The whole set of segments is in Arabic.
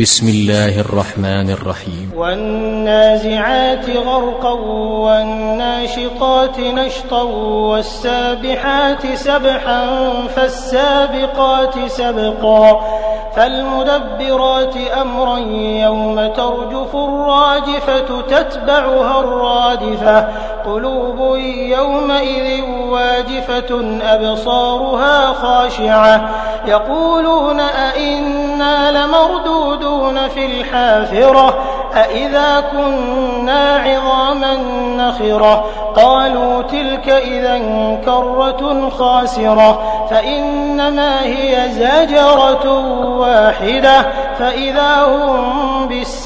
بسم الله الرحمن الرحيم. والنازعات غرقا والناشطات نشطا والسابحات سبحا فالسابقات سبقا فالمدبرات أمرا يوم ترجف الراجفة تتبعها الرادفة قلوب يومئذ واجفة أبصارها خاشعة يقولون أئنا لمردودون في الحافرة أئذا كنا عظاما نخرة؟ قالوا تلك إذا كرة خاسرة فإنما هي زجرة واحدة فإذا هم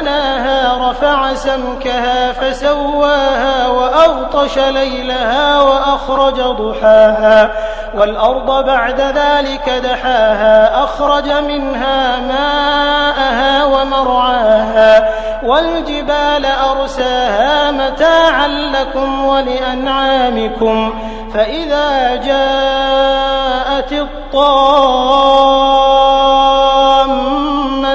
بناها رفع سمكها فسواها وأغطش ليلها وأخرج ضحاها. والأرض بعد ذلك دحاها أخرج منها ماءها ومرعاها. والجبال أرساها متاعا لكم ولأنعامكم. فإذا جاءت الطامة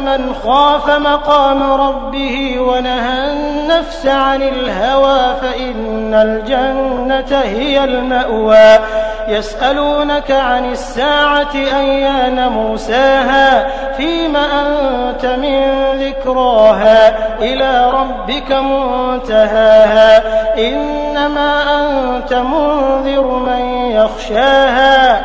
من خاف مقام ربه ونهى النفس عن الهوى فإن الجنة هي المأوى. يسألونك عن الساعة أيان موساها؟ فيم أنت من ذكراها؟ إلى ربك منتهاها. إنما أنت منذر من يخشاها.